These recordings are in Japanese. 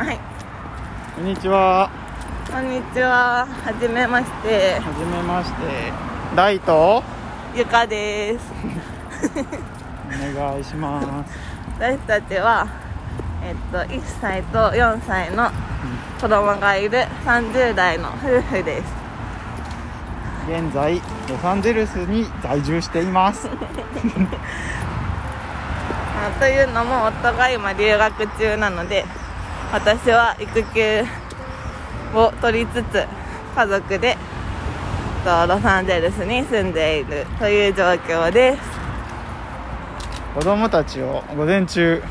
はい。こんにちは。こんにちは。はじめまして。はじめまして。大とゆかです。お願いします。私たちはえっと1歳と4歳の子供がいる30代の夫婦です。現在ロサンゼルスに在住しています。あというのも夫が今留学中なので私は育休を取りつつ家族でとロサンゼルスに住んでいるという状況です。子供たちを午前中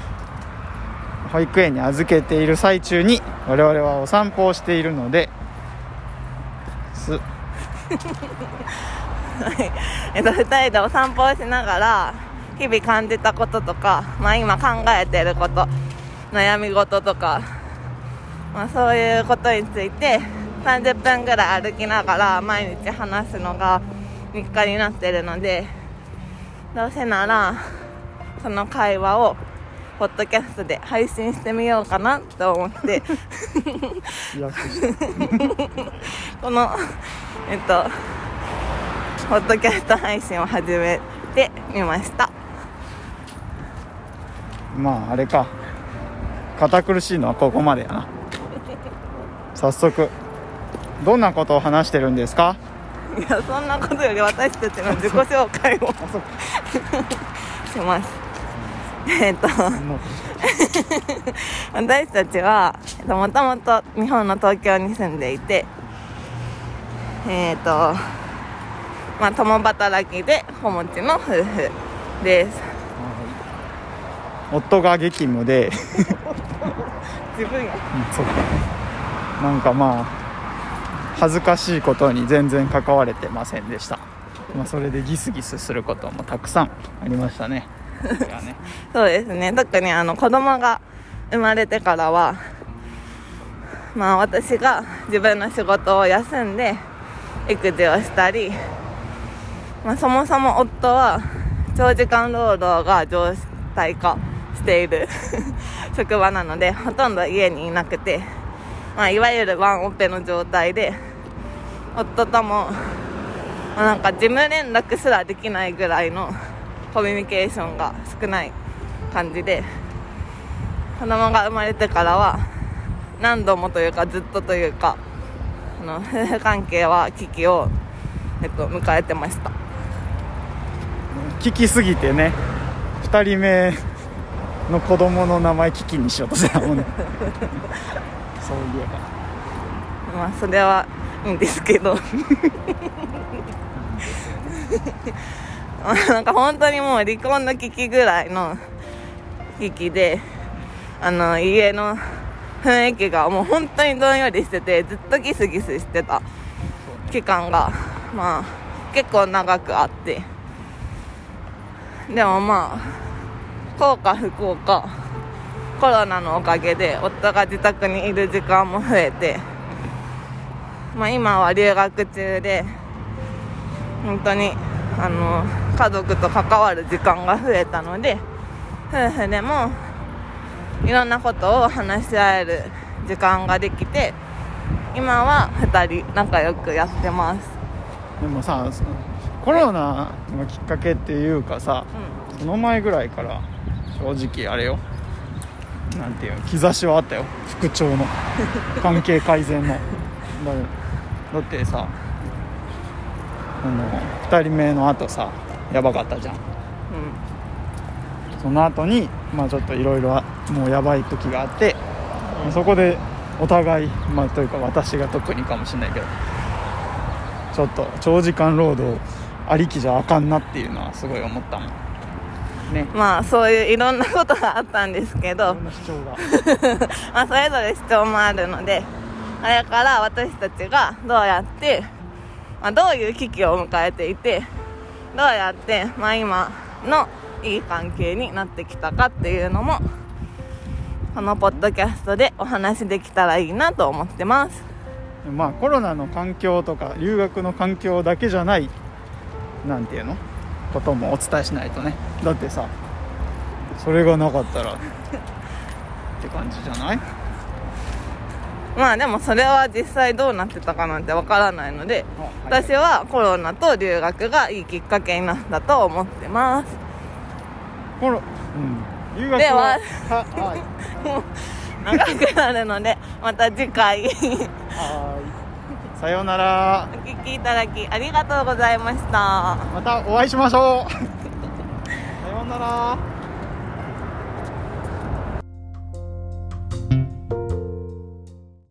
保育園に預けている最中に我々はお散歩をしているのでえっと、2人でお散歩をしながら日々感じたこととか、まあ、今考えていること悩み事とか、まあ、そういうことについて30分ぐらい歩きながら毎日話すのが日課になっているのでどうせならその会話をポッドキャストで配信してみようかなと思って。このえっとポッドキャスト配信を始めてみました。まああれか堅苦しいのはここまでやな。早速。どんなことを話してるんですか？いやそんなことより私たちの自己紹介を。します。えっと。私たちはもともと日本の東京に住んでいてえっ、とまあ共働きで子持ちの夫婦です。夫が激務で自分やうんそっかなんかまあ恥ずかしいことに全然関われてませんでした、まあ、それでギスギスすることもたくさんありましたね。ね。そうですね。特にあの子供が生まれてからはまあ私が自分の仕事を休んで育児をしたり、まあ、そもそも夫は長時間労働が常態化している職場なのでほとんど家にいなくて、まあ、いわゆるワンオペの状態で夫とも、まあなんか事務連絡すらできないぐらいのコミュニケーションが少ない感じで子供が生まれてからは何度もというかずっとというかあの夫婦 関係は危機を、えっと、迎えてました。聞きすぎてね2人目の子供の名前キキにしようとしてたもんね。そういえば。まあそれはいいんですけど。ま あなんか本当にもう離婚の危機ぐらいの危機であの家の雰囲気がもう本当にどんよりしててずっとギスギスしてた期間がまあ結構長くあって。でもまあ幸か不幸かコロナのおかげで夫が自宅にいる時間も増えて、まあ、今は留学中で本当にあの家族と関わる時間が増えたので夫婦でもいろんなことを話し合える時間ができて今は2人仲良くやってます、でもさコロナのきっかけっていうかさその前ぐらいから正直あれよ。なんていうの？兆しはあったよ。副長の。関係改善の。だだってさあの2人目の後さやばかったじゃん。うん。その後にまあちょっといろいろもうやばい時があってそこでお互いまあというか私が特にかもしれないけどちょっと長時間労働ありきじゃあかんなっていうのはすごい思ったもんね。まあそういういろんなことがあったんですけど。まあそれぞれ主張もあるのであれから私たちがどうやって、まあ、どういう危機を迎えていてどうやって、まあ、今のいい関係になってきたかっていうのもこのポッドキャストでお話できたらいいなと思ってます。まあコロナの環境とか留学の環境だけじゃないなんていうの？こともお伝えしないとね。だってさそれがなかったら。って感じじゃない？まあでもそれは実際どうなってたかなんてわからないので私はコロナと留学がいいきっかけになったと思ってます。このうん。留学では。ははい。長くなるのでまた次回。はいさようなら。お聞きいただきありがとうございました。またお会いしましょう。さようなら